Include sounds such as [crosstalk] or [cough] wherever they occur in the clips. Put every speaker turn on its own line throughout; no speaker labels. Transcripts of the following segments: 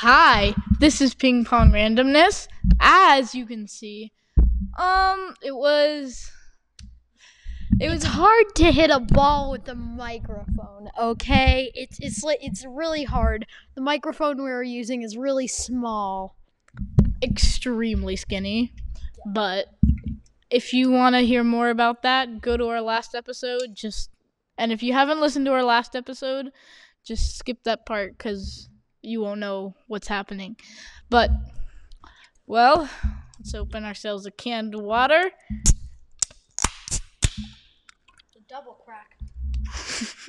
Hi, this is Ping Pong Randomness. As you can see, um, it was. It was
hard to hit a ball with the microphone, okay? It's it's like it's really hard. The microphone we were using is really small.
extremely skinny, but if you want to hear more about that, go to our last episode. Just and if you haven't listened to our last episode, just skip that part because you won't know what's happening. But well, let's open ourselves a canned water.
The double crack. [laughs]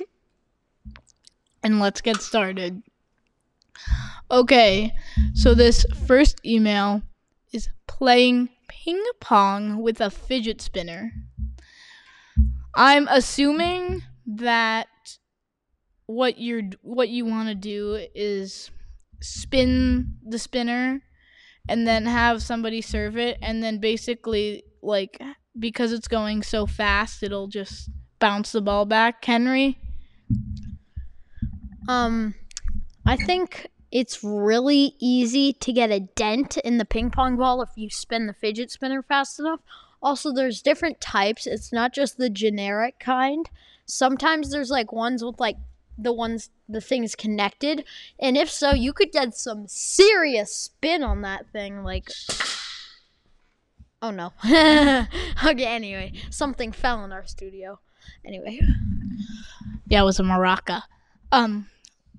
and let's get started. Okay, so this first email is playing ping pong with a fidget spinner. I'm assuming that what you're what you want to do is spin the spinner and then have somebody serve it and then basically like because it's going so fast it'll just bounce the ball back. Henry,
Um, I think it's really easy to get a dent in the ping pong ball if you spin the fidget spinner fast enough. Also, there's different types. It's not just the generic kind. Sometimes there's like ones with like the ones the things connected, and if so, you could get some serious spin on that thing. Like, oh no. [laughs] okay. Anyway, something fell in our studio. Anyway.
Yeah, it was a maraca. Um,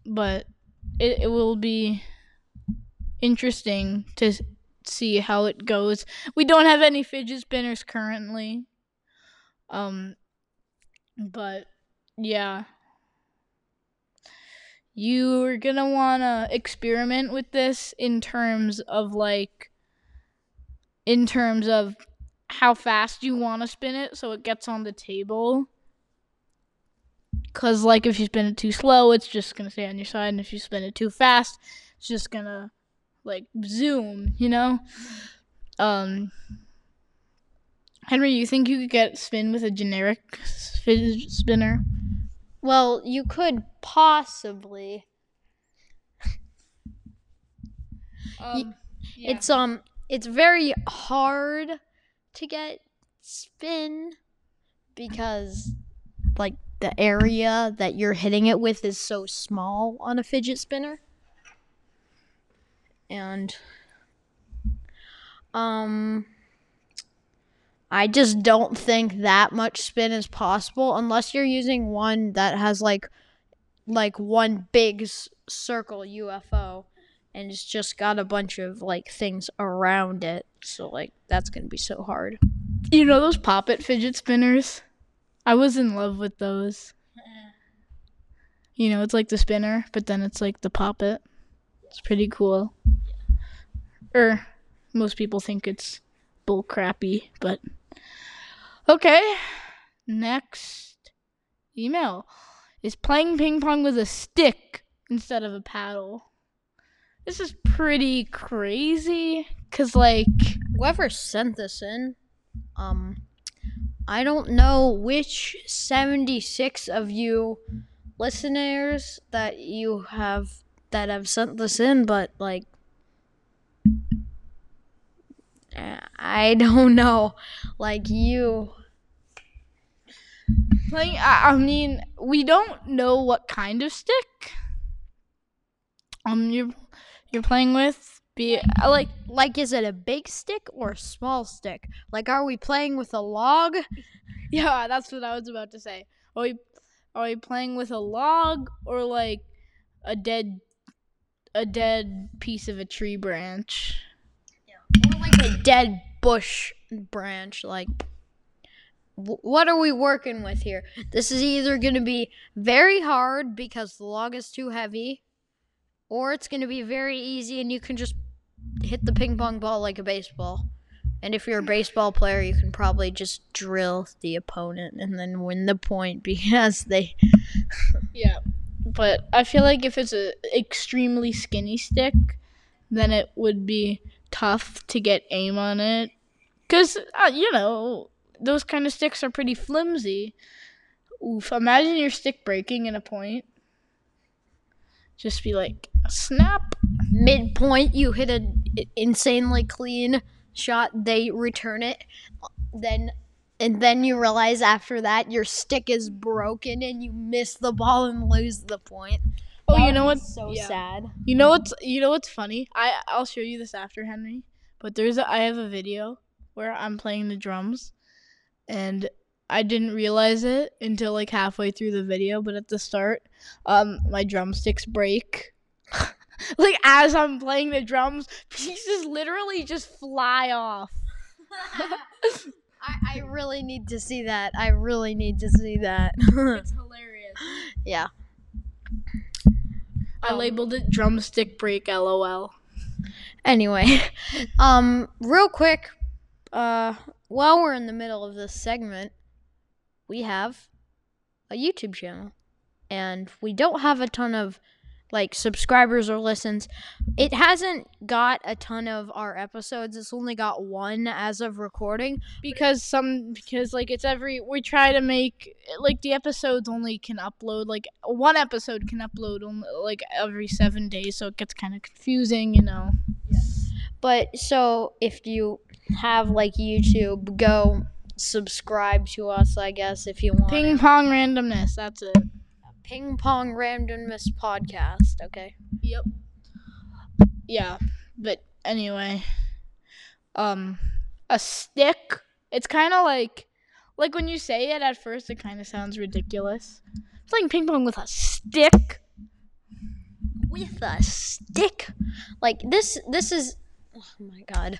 but it, it will be interesting to see how it goes. We don't have any fidget spinners currently. Um, but yeah. You're gonna wanna experiment with this in terms of like, in terms of how fast you wanna spin it so it gets on the table. Cause like if you spin it too slow, it's just gonna stay on your side, and if you spin it too fast, it's just gonna like zoom, you know. Um, Henry, you think you could get spin with a generic spinner?
Well, you could possibly. [laughs]
Um,
It's um it's very hard to get spin because like the area that you're hitting it with is so small on a fidget spinner. And um I just don't think that much spin is possible unless you're using one that has like like one big circle UFO and it's just got a bunch of like things around it. So like that's gonna be so hard.
you know those poppet fidget spinners? I was in love with those. You know, it's like the spinner, but then it's like the poppet. It's pretty cool. Or most people think it's bull crappy, but okay. Next email is playing ping pong with a stick instead of a paddle. This is pretty crazy cuz like
Whoever sent this in, um I don't know which 76 of you listeners that you have that have sent this in, but like I don't [laughs] know. Like you
Playing, I, I mean, we don't know what kind of stick. Um, you're you're playing with. Be like
like is it a big stick or a small stick? Like are we playing with a log? [laughs]
yeah, that's what I was about to say. Are we are we playing with a log or like a dead a dead piece of a tree branch?
Or like a dead bush branch like what are we working with here? This is either going to be very hard because the log is too heavy or it's going to be very easy and you can just hit the ping pong ball like a baseball. And if you're a baseball player, you can probably just drill the opponent and then win the point [laughs] because they [laughs]
Yeah, but I feel like if it's a extremely skinny stick, then it would be tough to get aim on it. Cause uh, you know those kind of sticks are pretty flimsy. Oof! Imagine your stick breaking in a point. Just be like, Snap.
midpoint you hit an insanely clean shot they return it then and then you realize after that your stick is broken and you miss the ball and lose the point
Oh,
That
you know what's
so
yeah.
sad
You know what's you know what's funny? I I'll show you this after Henry. But there's a, I have a video where I'm playing the drums, and I didn't realize it until like halfway through the video. But at the start, um, my drumsticks break. [laughs] like as I'm playing the drums, pieces literally just fly off. [laughs]
I, I really need to see that i really need to see that [laughs]
It's hilarious.
yeah
I
Um,
labeled it drumstick break. LOL.
Anyway, [laughs] um, real quick, uh, while we're in the middle of this segment, we have a YouTube channel, and we don't have a ton of like subscribers or listens. It hasn't got a ton of our episodes. It's only got one as of recording.
because some because like it's every we try to make like the episodes only can upload like one episode can upload only like every seven days so it gets kind of confusing you know
But so if you have like YouTube, go subscribe to us. I guess if you want.
ping pong randomness that's it
Ping Pong Randomness Podcast, okay?
yep yeah but anyway um a stick it's kind of like like when you say it at first it kind of sounds ridiculous playing ping pong with a stick
With a stick. Like this this is oh my god.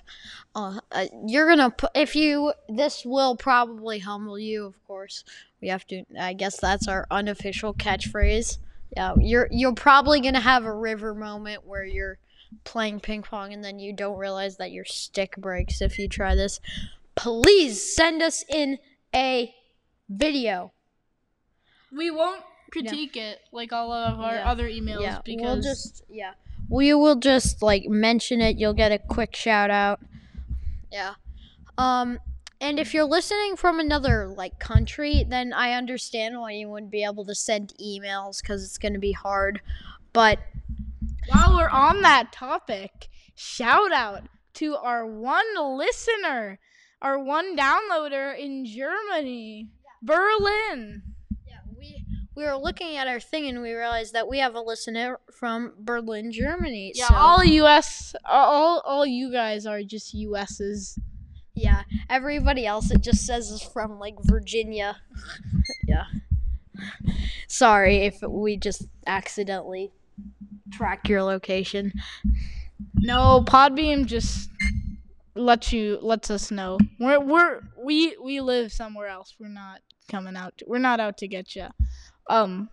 Uh, uh you're to put if you this will probably humble you, of course. We have to I guess that's our unofficial catchphrase. Yeah, you're you're probably going to have a river moment where you're playing ping pong and then you don't realize that your stick breaks if you try this. Please send us in a video.
We won't critique it like all of our
Yeah.
other emails
yeah,
because
we'll just yeah, we will just like mention it. You'll get a quick shout out. Yeah. Um, and if you're listening from another like country, then I understand why you wouldn't be able to send emails because it's gonna be hard. But
while we're on that topic, shout out to our one listener, our one downloader in Germany, Berlin.
yeah, we we were looking at our thing and we realized that we have a listener from Berlin, Germany.
Yeah,
so,
all US, all all you guys are just US's.
Yeah, everybody else it just says is from like Virginia. [laughs] yeah. Sorry if we just accidentally track your location.
No, Podbean just lets you lets us know. We're we're we we live somewhere else. We're not coming out. To, we're not out to get you. Um,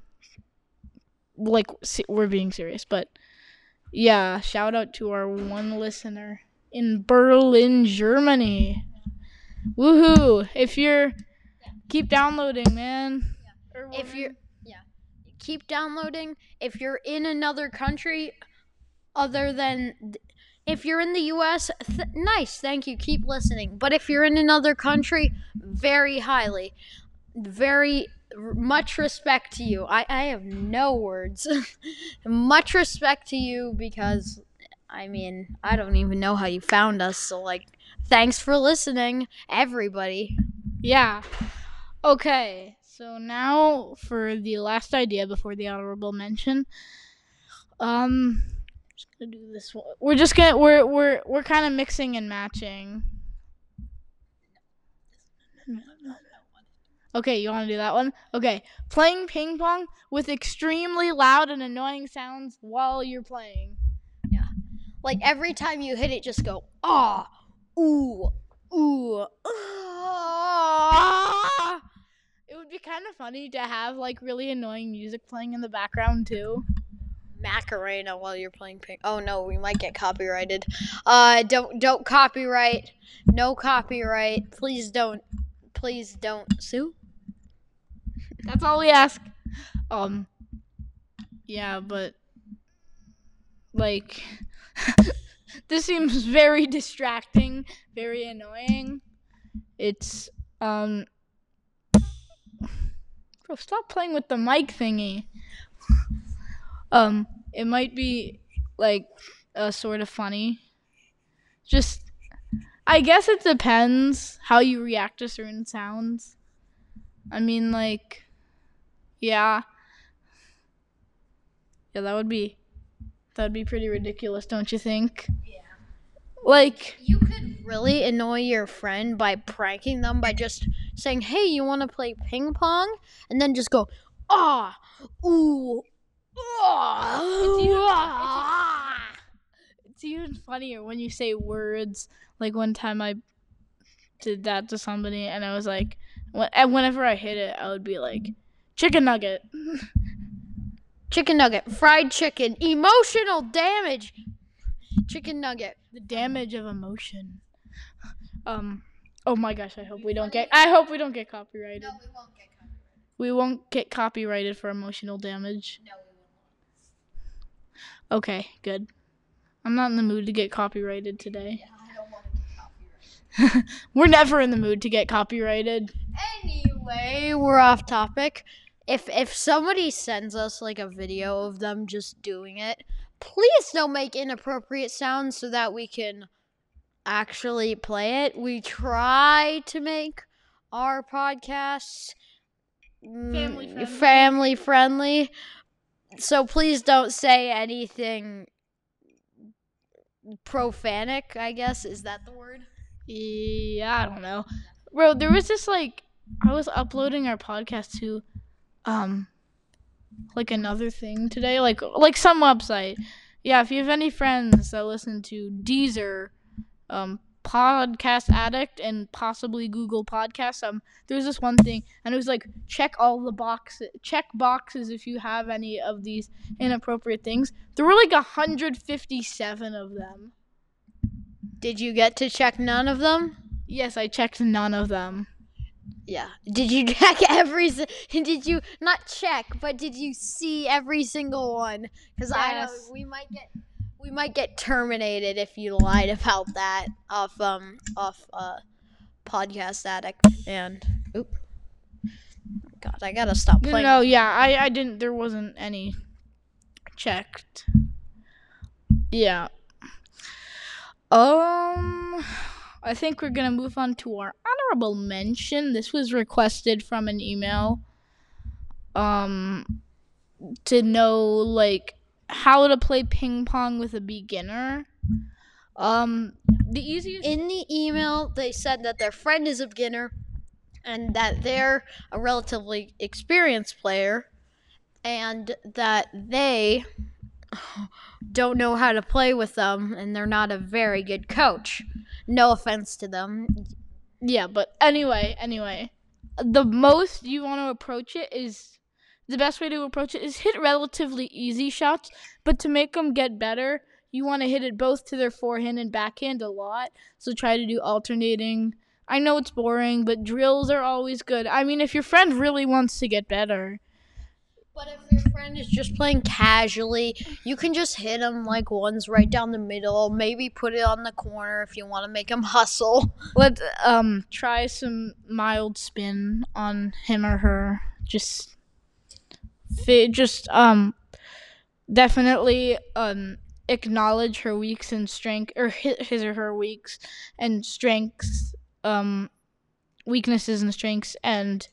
like we're being serious, but yeah. Shout out to our one listener in Berlin, Germany. Woohoo! If you're keep downloading, man. Or
If you're yeah, keep downloading. If you're in another country other than if you're in the US, th- nice, thank you. Keep listening. But if you're in another country, very highly very r- much respect to you. I, I have no words. [laughs] much respect to you because I mean, I don't even know how you found us. So like thanks for listening, everybody.
Yeah. Okay. So now for the last idea before the honorable mention. Um just gonna do this one. We're just gonna we're we're we're kind of mixing and matching. Okay, you want to do that one? Okay. Playing ping pong with extremely loud and annoying sounds while you're playing.
Like every time you hit it just go ah ooh ooh ah.
It would be kind of funny to have like really annoying music playing in the background too.
Macarena while you're playing ping. Oh no, we might get copyrighted. Uh, don't don't copyright. No copyright. Please don't. Please don't sue.
That's all we ask. Um yeah, but like this seems very distracting, very annoying. It's um Bro, stop playing with the mic thingy. Um it might be like uh, sort of funny. Just, I guess it depends how you react to certain sounds. I mean, like, yeah, yeah, that would be that would be pretty ridiculous, don't you think?
Yeah.
Like,
You could really annoy your friend by pranking them by just saying, "Hey, you want to play ping pong?" and then just go, "Ah, ooh, ah."
It's even-
ah."
it's even funnier when you say words. Like one time I did that to somebody, and I was like, wh- whenever I hit it, I would be like, chicken nugget. [laughs]
Chicken nugget, fried chicken, emotional damage. Chicken nugget.
the damage of emotion. Um. Oh my gosh! I hope we don't get. I hope we don't get copyrighted.
No, we won't get copyrighted.
We won't get copyrighted for emotional damage.
No, we won't.
Okay, good. I'm not in the mood to get copyrighted today.
I don't want to get copyrighted. [laughs]
We're never in the mood to get copyrighted.
Anyway, we're off topic. If if somebody sends us like a video of them just doing it, please don't make inappropriate sounds so that we can actually play it. We try to make our podcasts
Family friendly.
family friendly. So please don't say anything profanic, I guess. Is that the word?
Yeah, I don't know. Bro, there was this like I was uploading our podcast to um like another thing today, like like some website. Yeah, if you have any friends that listen to Deezer, um Podcast Addict and possibly Google Podcasts, um there's this one thing and it was like check all the boxes check boxes if you have any of these inappropriate things. There were like 157 of them.
Did you get to check none of them?
Yes, I checked none of them.
Yeah. Did you [laughs] check every? [laughs] Did you not check, but did you see every single one? Because I know we might get we might get terminated if you lied about that off um off uh podcast addict and oop. God, I gotta stop
No,
playing.
no, yeah, I, I didn't. There wasn't any checked. Yeah. Um, I think we're gonna move on to our honorable mention. This was requested from an email. Um, to know like how to play ping pong with a beginner. Um, the easiest.
In the email, they said that their friend is a beginner and that they're a relatively experienced player and that they don't know how to play with them and they're not a very good coach. No offense to them.
Yeah, but anyway, anyway, the most you want to approach it is the best way to approach it is hit relatively easy shots, but to make them get better, you want to hit it both to their forehand and backhand a lot. So try to do alternating. I know it's boring, but drills are always good. I mean, if your friend really wants to get better,
But if friend is just playing casually, you can just hit him like ones right down the middle. Maybe put it on the corner if you want to make him [laughs] hustle.
let um try some mild spin on him or her. Just fi- just um definitely um acknowledge her weaks and strength or hi- his or her weaks and strengths um weaknesses and strengths and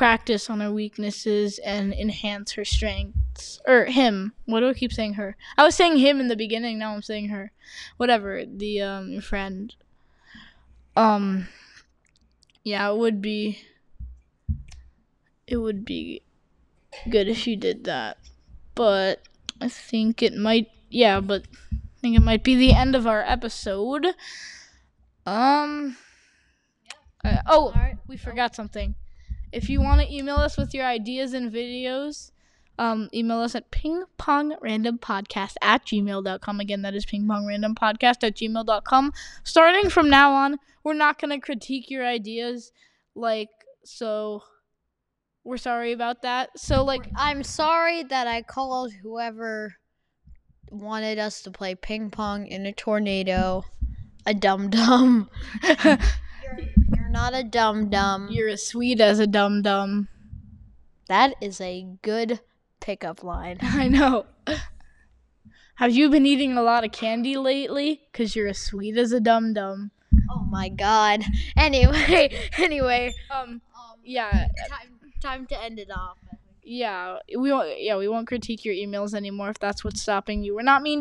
practice on her weaknesses and enhance her strengths. Or him. What do i keep saying her? I was saying him in the beginning now i'm saying her. Whatever the um your friend. Um yeah it would be it would be good if you did that. But i think it might yeah but i think it might be the end of our episode. Um uh, oh
Alright.
we forgot something if you want to email us with your ideas and videos um, email us at pingpongrandompodcast at gmail.com. Again, that is pingpongrandompodcast at gmail.com. Starting from now on, we're not going to critique your ideas. Like, so we're sorry about that. So, like,
I'm sorry that I called whoever wanted us to play ping pong in a tornado a dum dum. [laughs] Not a dum dum.
you're as sweet as a dum dum.
That is a good pickup line. [laughs]
I know. Have you been eating a lot of candy lately? Cause you're as sweet as a dum dum.
Oh my god. Anyway, [laughs] anyway,
Um.
um,
Yeah.
time time to end it off.
Yeah. We won't. Yeah. We won't critique your emails anymore if that's what's stopping you. We're not mean